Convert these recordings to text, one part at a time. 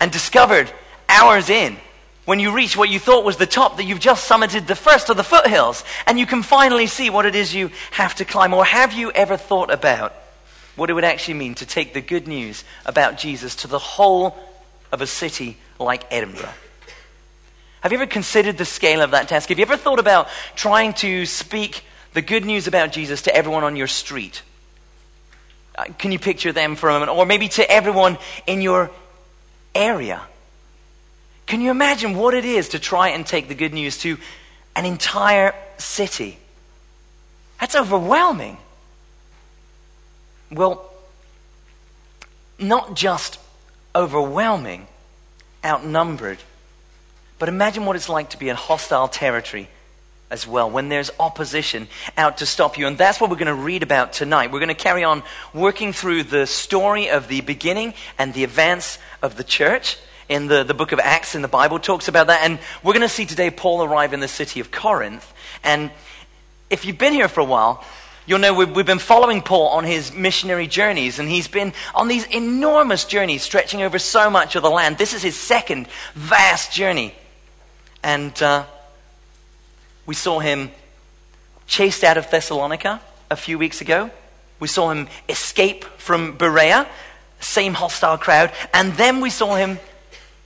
and discovered hours in, when you reach what you thought was the top, that you've just summited the first of the foothills, and you can finally see what it is you have to climb? Or have you ever thought about what it would actually mean to take the good news about Jesus to the whole of a city like Edinburgh? Have you ever considered the scale of that task? Have you ever thought about trying to speak the good news about Jesus to everyone on your street? Uh, can you picture them for a moment? Or maybe to everyone in your area? Can you imagine what it is to try and take the good news to an entire city? That's overwhelming. Well, not just overwhelming, outnumbered, but imagine what it's like to be in hostile territory as well, when there's opposition out to stop you. And that's what we're going to read about tonight. We're going to carry on working through the story of the beginning and the advance of the church. In the, the book of Acts in the Bible talks about that. And we're going to see today Paul arrive in the city of Corinth. And if you've been here for a while, You'll know we've, we've, been following Paul on his missionary journeys, and he's been on these enormous journeys stretching over so much of the land. This is his second vast journey. And uh, we saw him chased out of Thessalonica a few weeks ago. We saw him escape from Berea, same hostile crowd. And then we saw him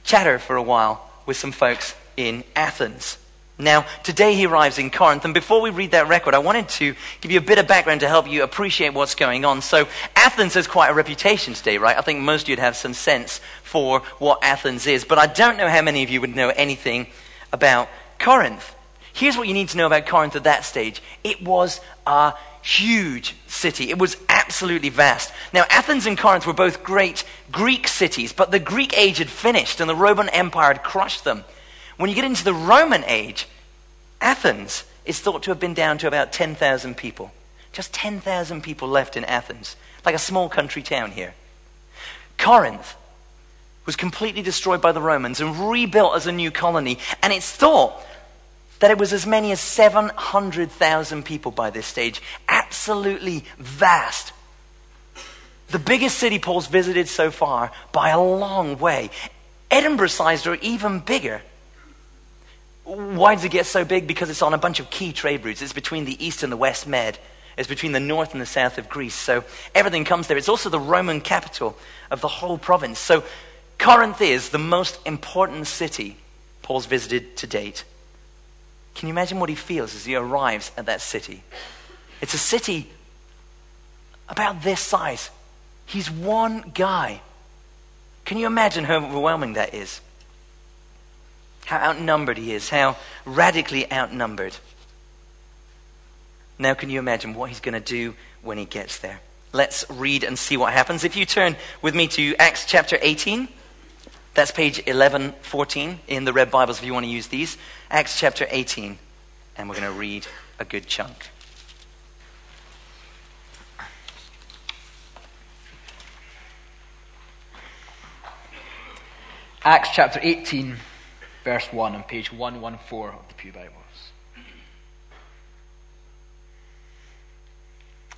chatter for a while with some folks in Athens. Now, today he arrives in Corinth, and before we read that record, I wanted to give you a bit of background to help you appreciate what's going on. So, Athens has quite a reputation today, right? I think most of you'd have some sense for what Athens is, but I don't know how many of you would know anything about Corinth. Here's what you need to know about Corinth at that stage it was a huge city, it was absolutely vast. Now, Athens and Corinth were both great Greek cities, but the Greek age had finished and the Roman Empire had crushed them. When you get into the Roman age, Athens is thought to have been down to about 10,000 people. Just 10,000 people left in Athens, like a small country town here. Corinth was completely destroyed by the Romans and rebuilt as a new colony, and it's thought that it was as many as 700,000 people by this stage. Absolutely vast. The biggest city Paul's visited so far by a long way. Edinburgh sized or even bigger. Why does it get so big? Because it's on a bunch of key trade routes. It's between the east and the west Med. It's between the north and the south of Greece. So everything comes there. It's also the Roman capital of the whole province. So Corinth is the most important city Paul's visited to date. Can you imagine what he feels as he arrives at that city? It's a city about this size. He's one guy. Can you imagine how overwhelming that is? How outnumbered he is, how radically outnumbered. Now, can you imagine what he's going to do when he gets there? Let's read and see what happens. If you turn with me to Acts chapter 18, that's page 1114 in the Red Bibles if you want to use these. Acts chapter 18, and we're going to read a good chunk. Acts chapter 18, verse 1 on page 114 of the Pew Bibles.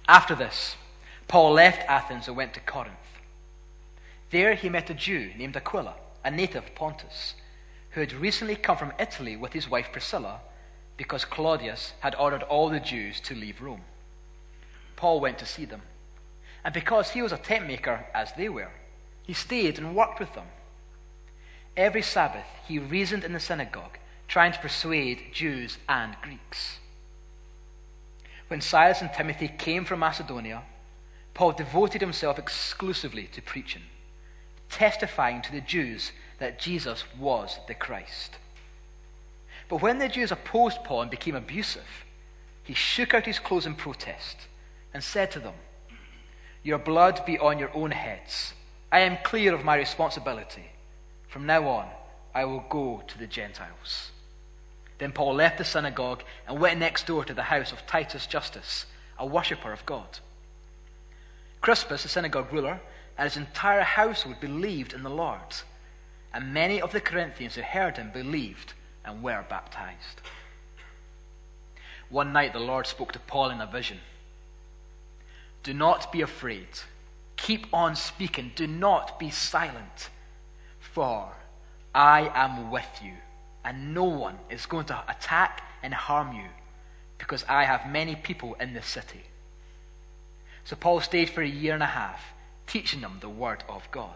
After this, Paul left Athens and went to Corinth. There he met a Jew named Aquila a native of Pontus, who had recently come from Italy with his wife Priscilla because Claudius had ordered all the Jews to leave Rome. Paul went to see them, and because he was a tent maker as they were, he stayed and worked with them. Every Sabbath he reasoned in the synagogue, trying to persuade Jews and Greeks. When Silas and Timothy came from Macedonia, Paul devoted himself exclusively to preaching testifying to the Jews that Jesus was the Christ. But when the Jews opposed Paul and became abusive, he shook out his clothes in protest and said to them, Your blood be on your own heads. I am clear of my responsibility. From now on, I will go to the Gentiles. Then Paul left the synagogue and went next door to the house of Titus Justus, a worshipper of God. Crispus, the synagogue ruler, and his entire household believed in the Lord. And many of the Corinthians who heard him believed and were baptized. One night the Lord spoke to Paul in a vision Do not be afraid. Keep on speaking. Do not be silent. For I am with you, and no one is going to attack and harm you, because I have many people in this city. So Paul stayed for a year and a half, teaching them the word of God.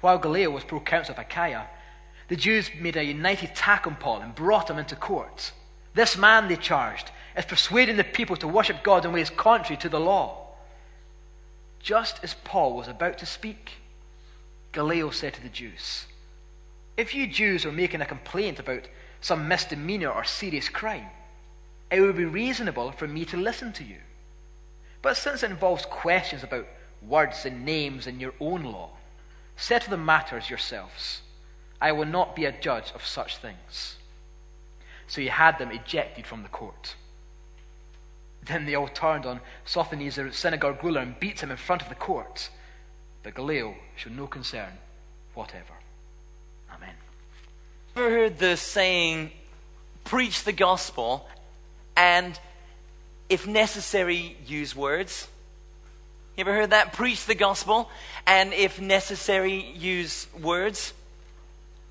While Gallio was proconsul of Achaia, the Jews made a united attack on Paul and brought him into court. This man, they charged, is persuading the people to worship God in ways contrary to the law. Just as Paul was about to speak, Gallio said to the Jews, If you Jews are making a complaint about some misdemeanor or serious crime, it would be reasonable for me to listen to you. But since it involves questions about words and names in your own law, settle the matters yourselves. I will not be a judge of such things. So he had them ejected from the court. Then they all turned on Sosthenes, the synagogue ruler, and beat him in front of the court. But Gallio showed no concern whatever. Amen. Ever heard the saying, preach the gospel and, if necessary, use words? You ever heard that? Preach the gospel and, if necessary, use words?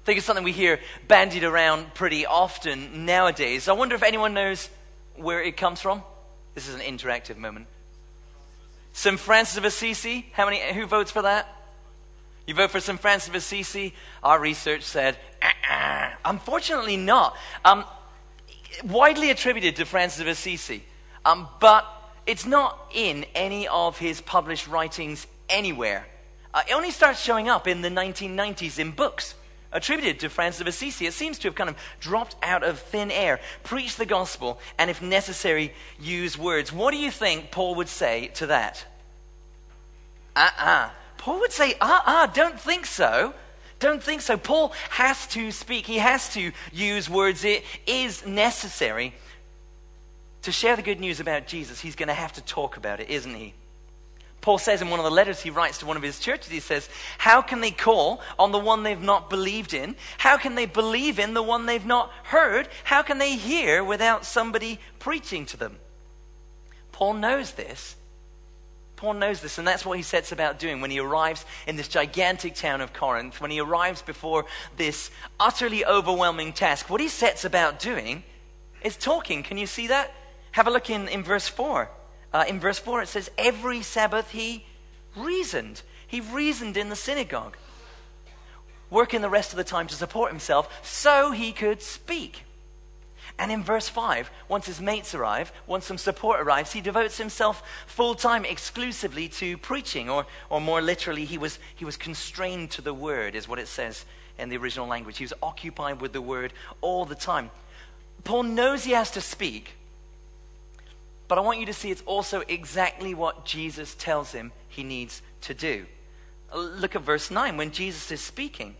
I think it's something we hear bandied around pretty often nowadays. I wonder if anyone knows where it comes from. This is an interactive moment. St. Francis of Assisi. How many? Who votes for that? You vote for St. Francis of Assisi? Our research said, uh-uh. unfortunately, not. Um, widely attributed to Francis of Assisi, um, but it's not in any of his published writings anywhere. Uh, it only starts showing up in the 1990s in books attributed to Francis of Assisi. It seems to have kind of dropped out of thin air. Preach the gospel, and if necessary, use words. What do you think Paul would say to that? Uh uh-uh. uh Paul would say, uh uh-uh, uh, don't think so. Don't think so. Paul has to speak, he has to use words. It is necessary. To share the good news about Jesus, he's going to have to talk about it, isn't he? Paul says in one of the letters he writes to one of his churches, he says, How can they call on the one they've not believed in? How can they believe in the one they've not heard? How can they hear without somebody preaching to them? Paul knows this. Paul knows this, and that's what he sets about doing when he arrives in this gigantic town of Corinth, when he arrives before this utterly overwhelming task. What he sets about doing is talking. Can you see that? Have a look in, in verse 4. Uh, in verse 4, it says, Every Sabbath he reasoned. He reasoned in the synagogue, working the rest of the time to support himself so he could speak. And in verse 5, once his mates arrive, once some support arrives, he devotes himself full time exclusively to preaching, or, or more literally, he was, he was constrained to the word, is what it says in the original language. He was occupied with the word all the time. Paul knows he has to speak, but I want you to see it's also exactly what Jesus tells him he needs to do. Look at verse 9. When Jesus is speaking,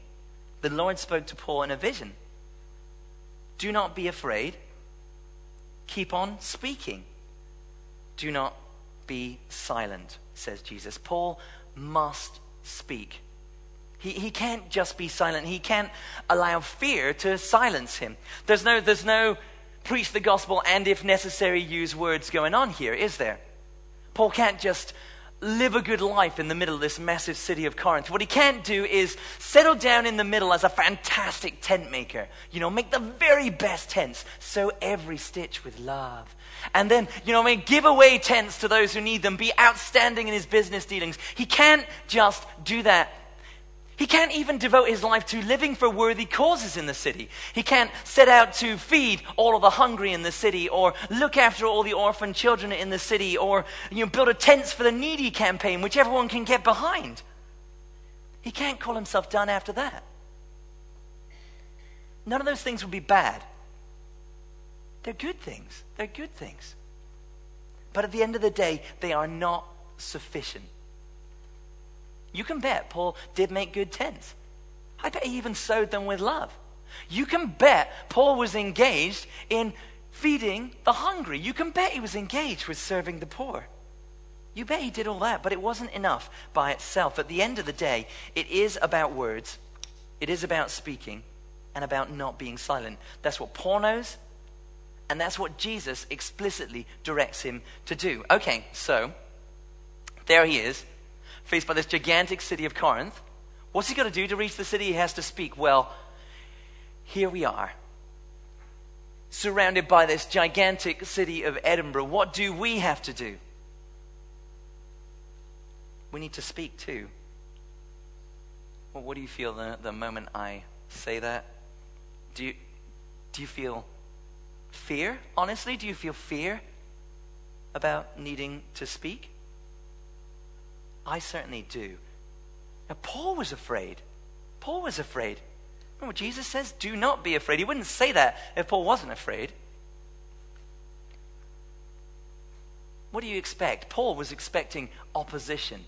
the Lord spoke to Paul in a vision. Do not be afraid. Keep on speaking. Do not be silent, says Jesus. Paul must speak. He, he can't just be silent. He can't allow fear to silence him. There's no, there's no preach the gospel and, if necessary, use words going on here, is there? Paul can't just live a good life in the middle of this massive city of Corinth. What he can't do is settle down in the middle as a fantastic tent maker. You know, make the very best tents, sew every stitch with love. And then, you know, I mean, give away tents to those who need them, be outstanding in his business dealings. He can't just do that he can't even devote his life to living for worthy causes in the city. He can't set out to feed all of the hungry in the city or look after all the orphan children in the city or you know, build a tents for the needy campaign, which everyone can get behind. He can't call himself done after that. None of those things would be bad. They're good things. They're good things. But at the end of the day, they are not sufficient. You can bet Paul did make good tents. I bet he even sewed them with love. You can bet Paul was engaged in feeding the hungry. You can bet he was engaged with serving the poor. You bet he did all that, but it wasn't enough by itself. At the end of the day, it is about words, it is about speaking, and about not being silent. That's what Paul knows, and that's what Jesus explicitly directs him to do. Okay, so there he is faced by this gigantic city of Corinth. What's he got to do to reach the city? He has to speak. Well, here we are, surrounded by this gigantic city of Edinburgh. What do we have to do? We need to speak too. Well, what do you feel the, the moment I say that? Do you, do you feel fear? Honestly, do you feel fear about needing to speak? I certainly do. Now, Paul was afraid. Paul was afraid. Remember, Jesus says, Do not be afraid. He wouldn't say that if Paul wasn't afraid. What do you expect? Paul was expecting opposition,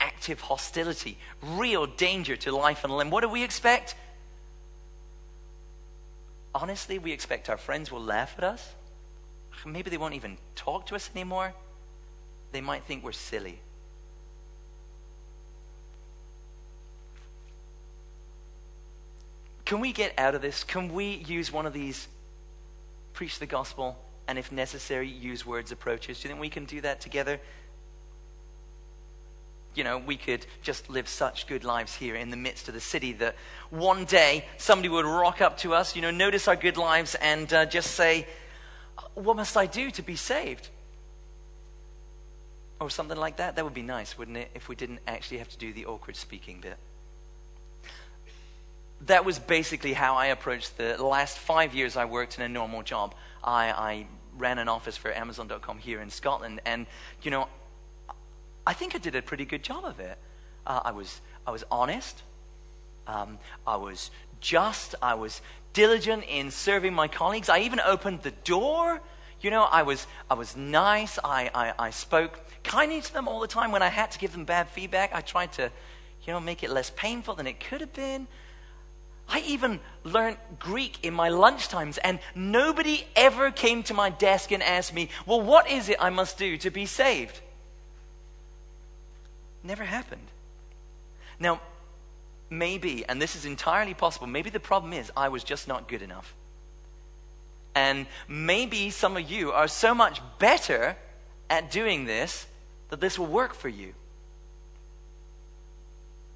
active hostility, real danger to life and limb. What do we expect? Honestly, we expect our friends will laugh at us. Maybe they won't even talk to us anymore. They might think we're silly. Can we get out of this? Can we use one of these preach the gospel and, if necessary, use words approaches? Do you think we can do that together? You know, we could just live such good lives here in the midst of the city that one day somebody would rock up to us, you know, notice our good lives and uh, just say, What must I do to be saved? Or something like that. That would be nice, wouldn't it, if we didn't actually have to do the awkward speaking bit? That was basically how I approached the last five years I worked in a normal job. I, I ran an office for Amazon.com here in Scotland, and you know, I think I did a pretty good job of it. Uh, I was I was honest. Um, I was just. I was diligent in serving my colleagues. I even opened the door. You know, I was I was nice. I, I, I spoke kindly to them all the time. When I had to give them bad feedback, I tried to, you know, make it less painful than it could have been. I even learned Greek in my lunchtimes, and nobody ever came to my desk and asked me, Well, what is it I must do to be saved? Never happened. Now, maybe, and this is entirely possible, maybe the problem is I was just not good enough. And maybe some of you are so much better at doing this that this will work for you.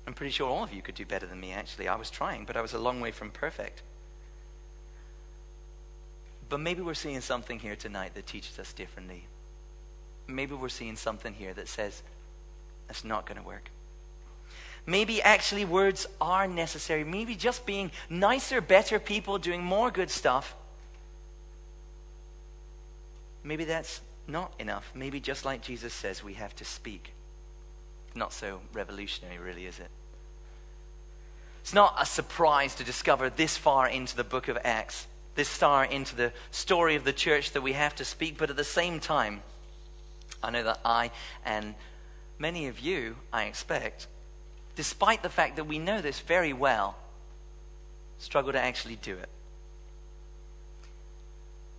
I'm pretty sure all of you could do better than me, actually. I was trying, but I was a long way from perfect. But maybe we're seeing something here tonight that teaches us differently. Maybe we're seeing something here that says that's not going to work. Maybe actually words are necessary. Maybe just being nicer, better people, doing more good stuff. Maybe that's not enough. Maybe just like Jesus says, we have to speak not so revolutionary, really, is it? It's not a surprise to discover this far into the book of Acts, this far into the story of the church that we have to speak, but at the same time, I know that I and many of you, I expect, despite the fact that we know this very well, struggle to actually do it.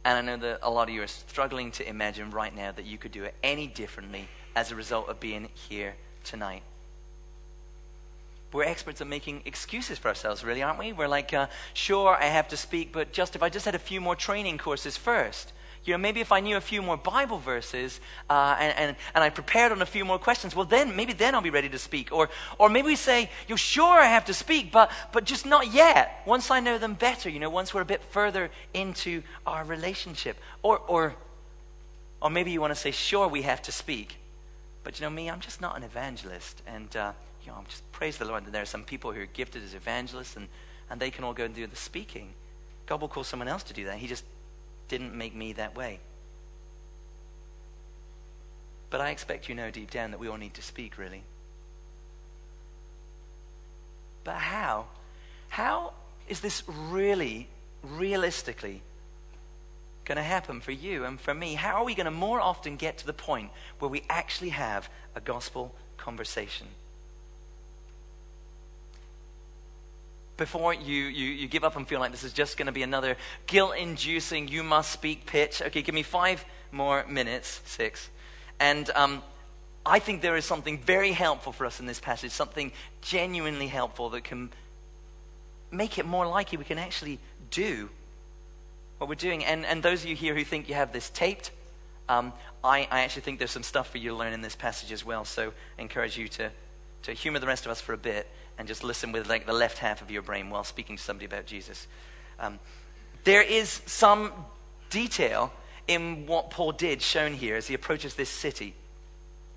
And I know that a lot of you are struggling to imagine right now that you could do it any differently as a result of being here tonight. We're experts at making excuses for ourselves, really, aren't we? We're like, uh, sure, I have to speak, but just if I just had a few more training courses first. You know, maybe if I knew a few more Bible verses uh, and, and, and I prepared on a few more questions, well, then maybe then I'll be ready to speak. Or, or maybe we say, you're sure I have to speak, but, but just not yet. Once I know them better, you know, once we're a bit further into our relationship. Or, or, or maybe you want to say, sure, we have to speak, but you know me, I'm just not an evangelist. And, uh, you know, I'm just praise the Lord that there are some people who are gifted as evangelists and, and they can all go and do the speaking. God will call someone else to do that. He just didn't make me that way. But I expect you know deep down that we all need to speak, really. But how? How is this really, realistically going to happen for you and for me? How are we going to more often get to the point where we actually have a gospel conversation? Before you, you, you give up and feel like this is just going to be another guilt inducing, you must speak pitch. Okay, give me five more minutes, six. And um, I think there is something very helpful for us in this passage, something genuinely helpful that can make it more likely we can actually do what we're doing. And, and those of you here who think you have this taped, um, I, I actually think there's some stuff for you to learn in this passage as well. So I encourage you to, to humor the rest of us for a bit and just listen with like the left half of your brain while speaking to somebody about Jesus. Um, there is some detail in what Paul did shown here as he approaches this city,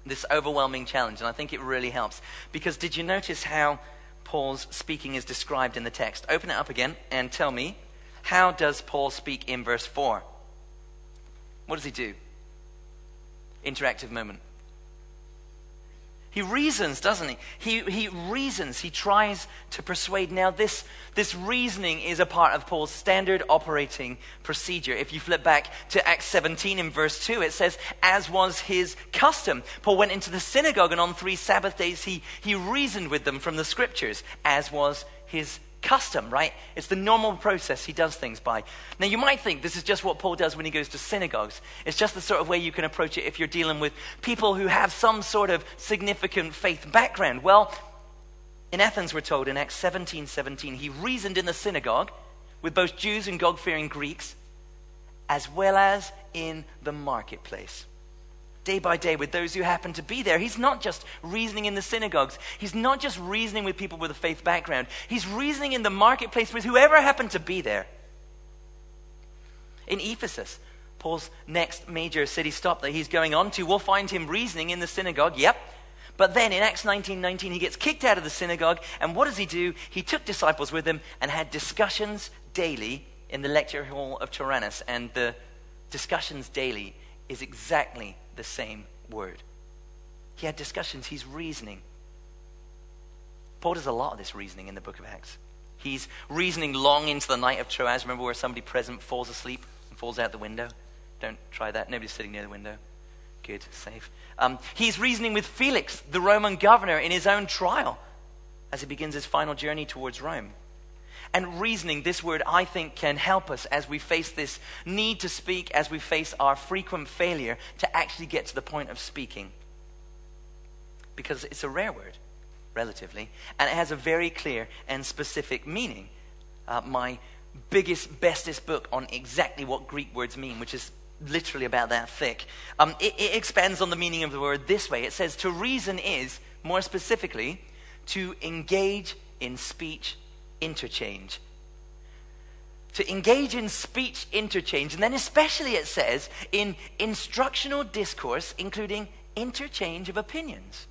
this overwhelming challenge, and I think it really helps. Because did you notice how Paul's speaking is described in the text? Open it up again and tell me, how does Paul speak in verse 4? What does he do? Interactive moment. He reasons, doesn't he? He, he reasons. He tries to persuade. Now, this, this reasoning is a part of Paul's standard operating procedure. If you flip back to Acts 17 in verse 2, it says, as was his custom. Paul went into the synagogue and on three Sabbath days he, he reasoned with them from the scriptures, as was his custom, right? It's the normal process he does things by. Now, you might think this is just what Paul does when he goes to synagogues. It's just the sort of way you can approach it if you're dealing with people who have some sort of significant faith background. Well, in Athens, we're told in Acts 17 17, he reasoned in the synagogue with both Jews and God fearing Greeks, as well as in the marketplace day by day with those who happen to be there. He's not just reasoning in the synagogues, he's not just reasoning with people with a faith background, he's reasoning in the marketplace with whoever happened to be there. In Ephesus, Paul's next major city stop that he's going on to, we'll find him reasoning in the synagogue. Yep. But then in Acts 19 19, he gets kicked out of the synagogue. And what does he do? He took disciples with him and had discussions daily in the lecture hall of Tyrannus. And the discussions daily is exactly the same word. He had discussions, he's reasoning. Paul does a lot of this reasoning in the book of Acts. He's reasoning long into the night of Troas. Remember where somebody present falls asleep and falls out the window? Don't try that. Nobody's sitting near the window. Good, safe. Um, he's reasoning with Felix, the Roman governor, in his own trial as he begins his final journey towards Rome. And reasoning, this word, I think, can help us as we face this need to speak, as we face our frequent failure to actually get to the point of speaking. Because it's a rare word, relatively, and it has a very clear and specific meaning. Uh, my biggest, bestest book on exactly what Greek words mean, which is literally about that thick, um, it, it expands on the meaning of the word this way. It says to reason is, more specifically, to engage in speech interchange. To engage in speech interchange, and then especially it says in instructional discourse, including interchange of opinions.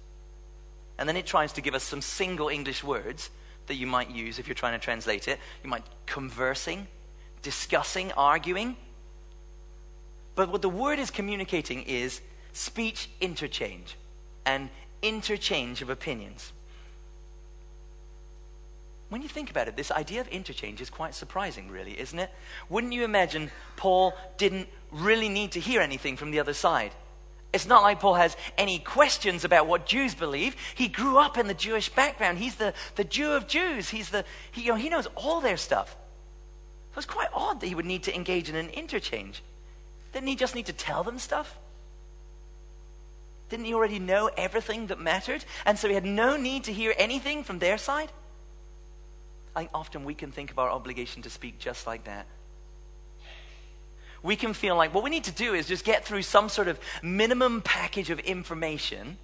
And then it tries to give us some single English words that you might use if you're trying to translate it. You might conversing, discussing, arguing. But what the word is communicating is speech interchange and interchange of opinions. When you think about it, this idea of interchange is quite surprising, really, isn't it? Wouldn't you imagine Paul didn't really need to hear anything from the other side? It's not like Paul has any questions about what Jews believe. He grew up in the Jewish background. He's the, the Jew of Jews. He's the, he, you know, he knows all their stuff. So it's quite odd that he would need to engage in an interchange. Didn't he just need to tell them stuff? Didn't he already know everything that mattered? And so he had no need to hear anything from their side? Often we can think of our obligation to speak just like that. We can feel like what we need to do is just get through some sort of minimum package of information,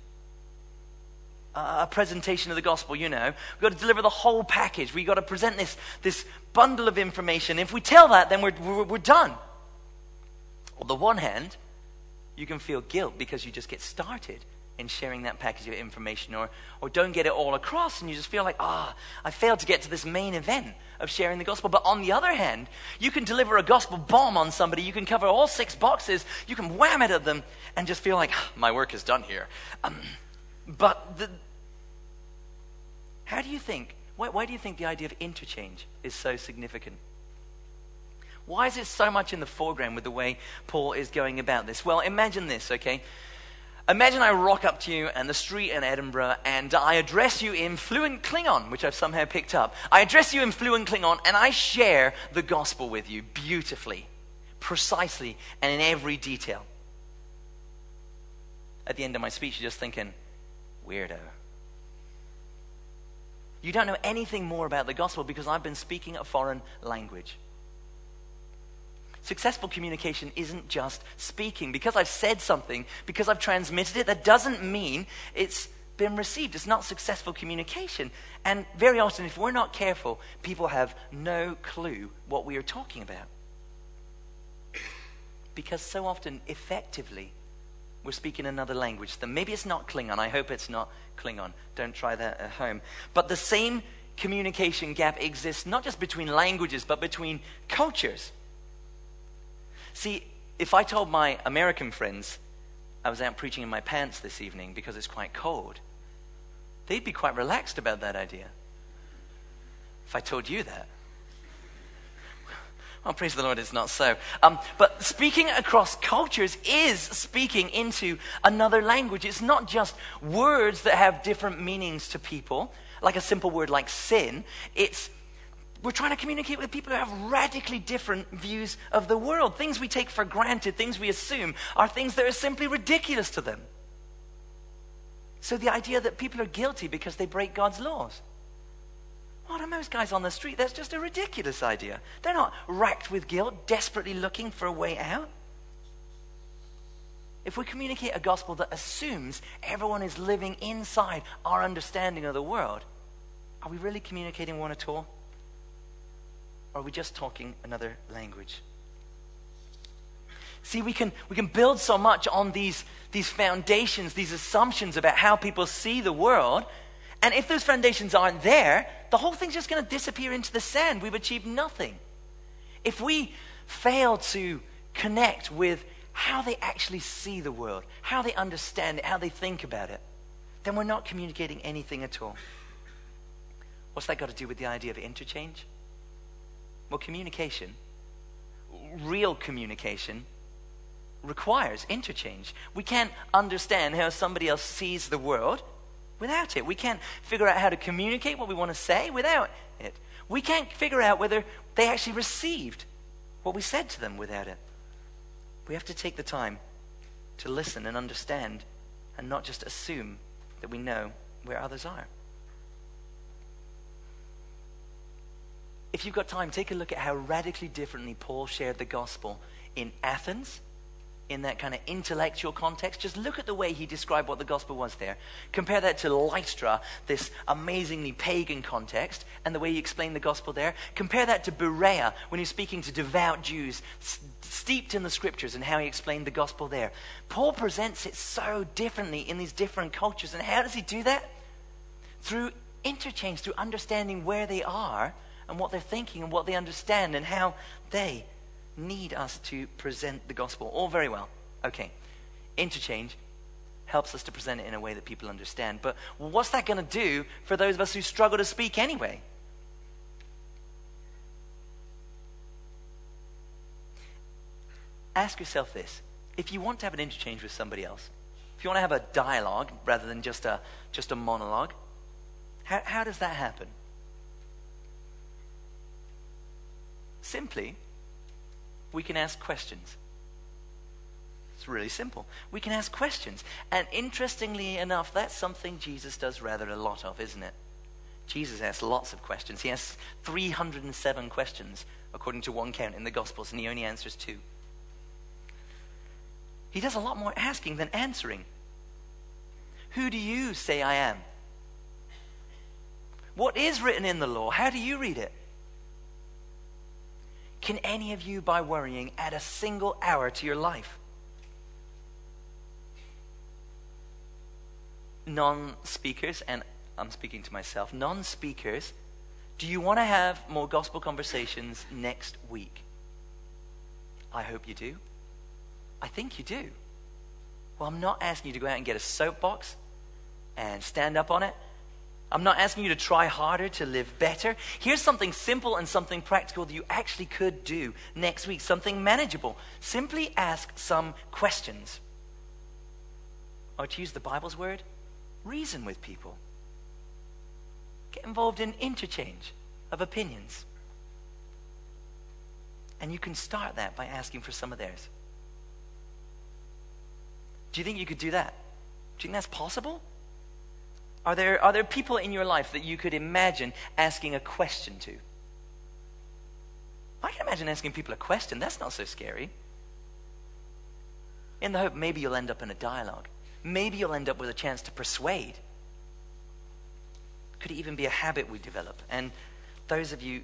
a presentation of the gospel, you know. We've got to deliver the whole package. We've got to present this, this bundle of information. If we tell that, then we're, we're, we're done. On the one hand, you can feel guilt because you just get started in sharing that package of information or, or don't get it all across and you just feel like, ah, oh, I failed to get to this main event of sharing the gospel. But on the other hand, you can deliver a gospel bomb on somebody, you can cover all six boxes, you can wham it at them and just feel like, ah, my work is done here. Um, but the, how do you think, why, why do you think the idea of interchange is so significant? Why is it so much in the foreground with the way Paul is going about this? Well, imagine this, okay? Imagine I rock up to you in the street in Edinburgh and I address you in fluent Klingon, which I've somehow picked up. I address you in fluent Klingon and I share the gospel with you beautifully, precisely, and in every detail. At the end of my speech, you're just thinking, weirdo. You don't know anything more about the gospel because I've been speaking a foreign language. Successful communication isn't just speaking. Because I've said something, because I've transmitted it, that doesn't mean it's been received. It's not successful communication. And very often, if we're not careful, people have no clue what we are talking about. Because so often, effectively, we're speaking another language. Then maybe it's not Klingon. I hope it's not Klingon. Don't try that at home. But the same communication gap exists not just between languages, but between cultures. See, if I told my American friends I was out preaching in my pants this evening because it's quite cold, they'd be quite relaxed about that idea. If I told you that. Well, praise the Lord, it's not so. Um, but speaking across cultures is speaking into another language. It's not just words that have different meanings to people, like a simple word like sin. It's we're trying to communicate with people who have radically different views of the world. Things we take for granted, things we assume, are things that are simply ridiculous to them. So the idea that people are guilty because they break God's laws. What are most guys on the street? That's just a ridiculous idea. They're not racked with guilt, desperately looking for a way out. If we communicate a gospel that assumes everyone is living inside our understanding of the world, are we really communicating one at all? Or are we just talking another language? See, we can, we can build so much on these, these foundations, these assumptions about how people see the world. And if those foundations aren't there, the whole thing's just going to disappear into the sand. We've achieved nothing. If we fail to connect with how they actually see the world, how they understand it, how they think about it, then we're not communicating anything at all. What's that got to do with the idea of interchange? Well, communication, real communication, requires interchange. We can't understand how somebody else sees the world without it. We can't figure out how to communicate what we want to say without it. We can't figure out whether they actually received what we said to them without it. We have to take the time to listen and understand and not just assume that we know where others are. If you've got time, take a look at how radically differently Paul shared the gospel in Athens, in that kind of intellectual context. Just look at the way he described what the gospel was there. Compare that to Lystra, this amazingly pagan context, and the way he explained the gospel there. Compare that to Berea, when he's speaking to devout Jews, steeped in the scriptures, and how he explained the gospel there. Paul presents it so differently in these different cultures. And how does he do that? Through interchange, through understanding where they are and what they're thinking and what they understand and how they need us to present the gospel. All very well. Okay. Interchange helps us to present it in a way that people understand. But what's that going to do for those of us who struggle to speak anyway? Ask yourself this. If you want to have an interchange with somebody else, if you want to have a dialogue rather than just a, just a monologue, how, how does that happen? Simply, we can ask questions. It's really simple. We can ask questions. And interestingly enough, that's something Jesus does rather a lot of, isn't it? Jesus asks lots of questions. He asks 307 questions, according to one count in the Gospels, and he only answers two. He does a lot more asking than answering. Who do you say I am? What is written in the law? How do you read it? Can any of you, by worrying, add a single hour to your life? Non speakers, and I'm speaking to myself, non speakers, do you want to have more gospel conversations next week? I hope you do. I think you do. Well, I'm not asking you to go out and get a soapbox and stand up on it I'm not asking you to try harder to live better. Here's something simple and something practical that you actually could do next week, something manageable. Simply ask some questions. Or to use the Bible's word, reason with people. Get involved in interchange of opinions. And you can start that by asking for some of theirs. Do you think you could do that? Do you think that's possible? Are there, are there people in your life that you could imagine asking a question to? I can imagine asking people a question. That's not so scary. In the hope maybe you'll end up in a dialogue. Maybe you'll end up with a chance to persuade. Could it even be a habit we develop? And those of you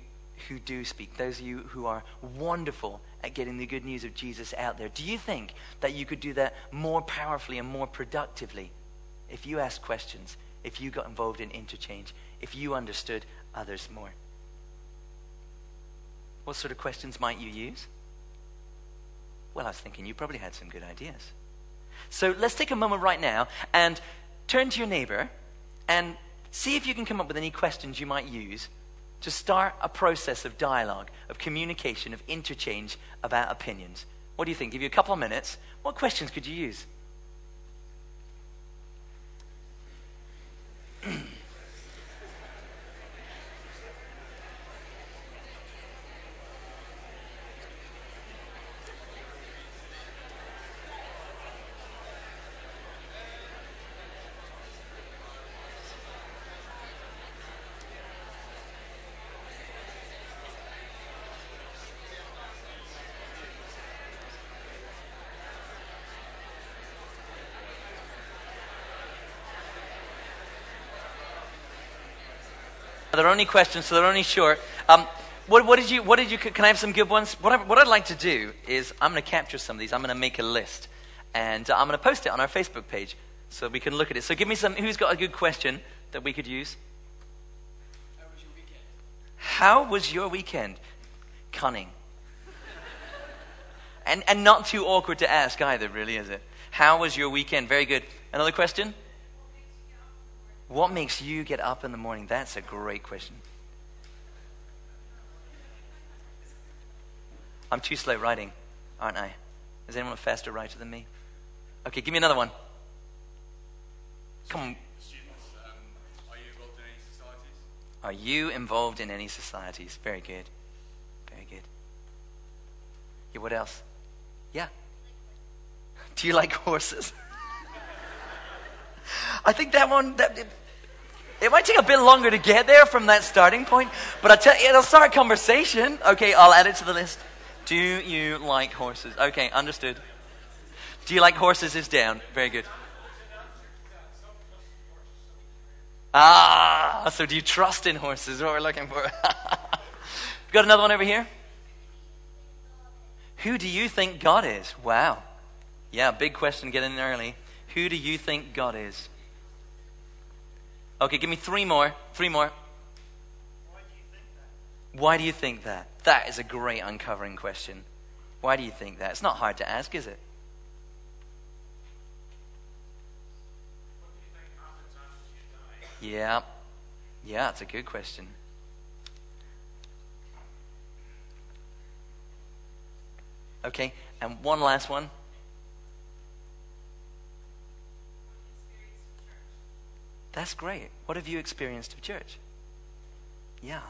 who do speak, those of you who are wonderful at getting the good news of Jesus out there, do you think that you could do that more powerfully and more productively if you asked questions, if you got involved in interchange, if you understood others more? What sort of questions might you use? Well, I was thinking you probably had some good ideas. So let's take a moment right now and turn to your neighbor and see if you can come up with any questions you might use to start a process of dialogue, of communication, of interchange about opinions. What do you think? Give you a couple of minutes. What questions could you use? Only questions, so they're only short. Um, what, what, did you, what did you, can I have some good ones? What, I, what I'd like to do is I'm going to capture some of these. I'm going to make a list. And uh, I'm going to post it on our Facebook page so we can look at it. So give me some, who's got a good question that we could use? How was your weekend? How was your weekend? Cunning. and, and not too awkward to ask either, really, is it? How was your weekend? Very good. Another question? What makes you get up in the morning? That's a great question. I'm too slow writing, aren't I? Is anyone a faster writer than me? Okay, give me another one. Come on. Are you involved in any societies? Are you involved in any societies? Very good. Very good. Yeah, what else? Yeah. Do you like horses? I think that one that it, might take a bit longer to get there from that starting point, but I tell you, it'll start a conversation. Okay, I'll add it to the list. Do you like horses? Okay, understood. Do you like horses? Is down. Very good. Ah, so do you trust in horses? What we're looking for. Got another one over here. Who do you think God is? Wow. Yeah, big question. Get in early. Who do you think God is? Okay, give me three more. Three more. Why do you think that? That is a great uncovering question. Why do you think that? It's not hard to ask, is it? Yeah. Yeah, it's a good question. Okay, and one last one. That's great. What have you experienced of church? Yeah.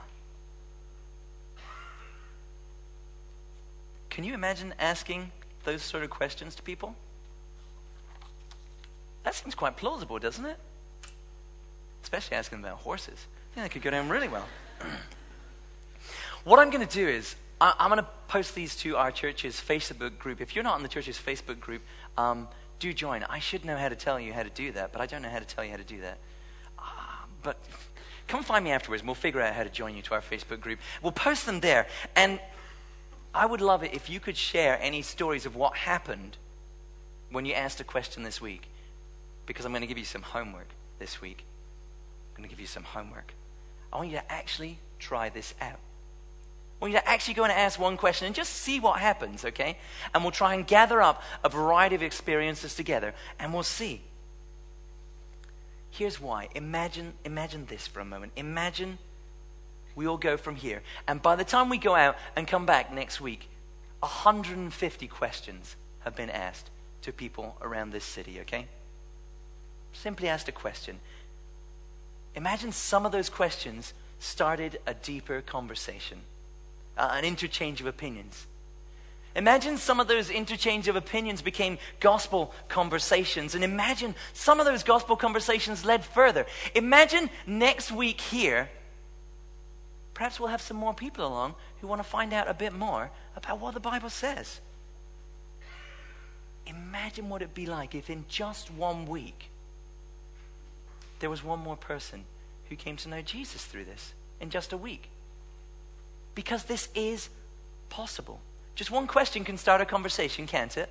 Can you imagine asking those sort of questions to people? That seems quite plausible, doesn't it? Especially asking about horses. I think that could go down really well. what I'm going to do is, I, am going to post these to our church's Facebook group. If you're not in the church's Facebook group, um, do join. I should know how to tell you how to do that, but I don't know how to tell you how to do that. But come find me afterwards and we'll figure out how to join you to our Facebook group. We'll post them there. And I would love it if you could share any stories of what happened when you asked a question this week. Because I'm going to give you some homework this week. I'm going to give you some homework. I want you to actually try this out. I want you to actually go and ask one question and just see what happens, okay? And we'll try and gather up a variety of experiences together and we'll see. Here's why. Imagine, imagine this for a moment. Imagine we all go from here. And by the time we go out and come back next week, 150 questions have been asked to people around this city, okay? Simply asked a question. Imagine some of those questions started a deeper conversation, uh, an interchange of opinions. Imagine some of those interchange of opinions became gospel conversations. And imagine some of those gospel conversations led further. Imagine next week here, perhaps we'll have some more people along who want to find out a bit more about what the Bible says. Imagine what it'd be like if in just one week there was one more person who came to know Jesus through this in just a week. Because this is possible. Just one question can start a conversation, can't it?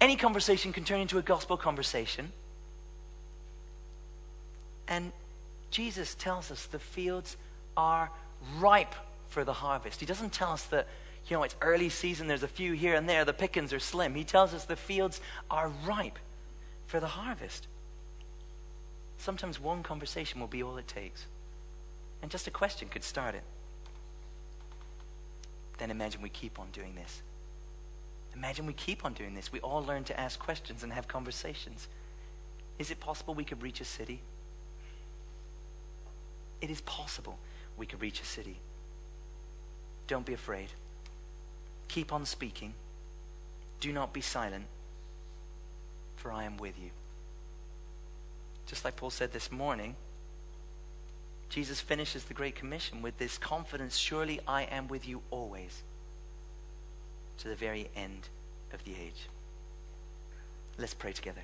Any conversation can turn into a gospel conversation. And Jesus tells us the fields are ripe for the harvest. He doesn't tell us that, you know, it's early season, there's a few here and there, the pickings are slim. He tells us the fields are ripe for the harvest. Sometimes one conversation will be all it takes. And just a question could start it. Then imagine we keep on doing this. Imagine we keep on doing this. We all learn to ask questions and have conversations. Is it possible we could reach a city? It is possible we could reach a city. Don't be afraid. Keep on speaking. Do not be silent, for I am with you. Just like Paul said this morning, Jesus finishes the Great Commission with this confidence Surely I am with you always, to the very end of the age. Let's pray together.